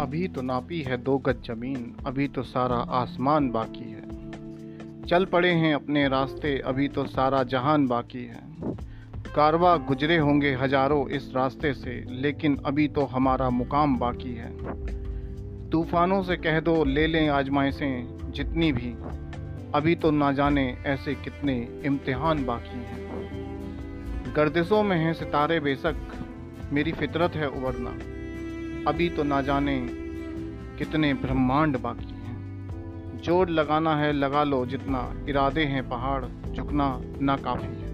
अभी तो नापी है दो गज ज़मीन, अभी तो सारा आसमान बाकी है। चल पड़े हैं अपने रास्ते, अभी तो सारा जहान बाकी है। कारवा गुजरे होंगे हज़ारों इस रास्ते से, लेकिन अभी तो हमारा मुकाम बाकी है। तूफानों से कह दो, ले लें आजमाइशें, जितनी भी। अभी तो ना जाने ऐसे कितने इम्तिहान बाकी हैं। गर्दिशों में हैं सितारे बेशक, मेरी फितरत है उबरना। अभी तो ना जाने कितने ब्रह्मांड बाकी हैं। ज़ोर लगाना है लगा लो जितना इरादे हैं पहाड़, झुकना ना काफ़ी है।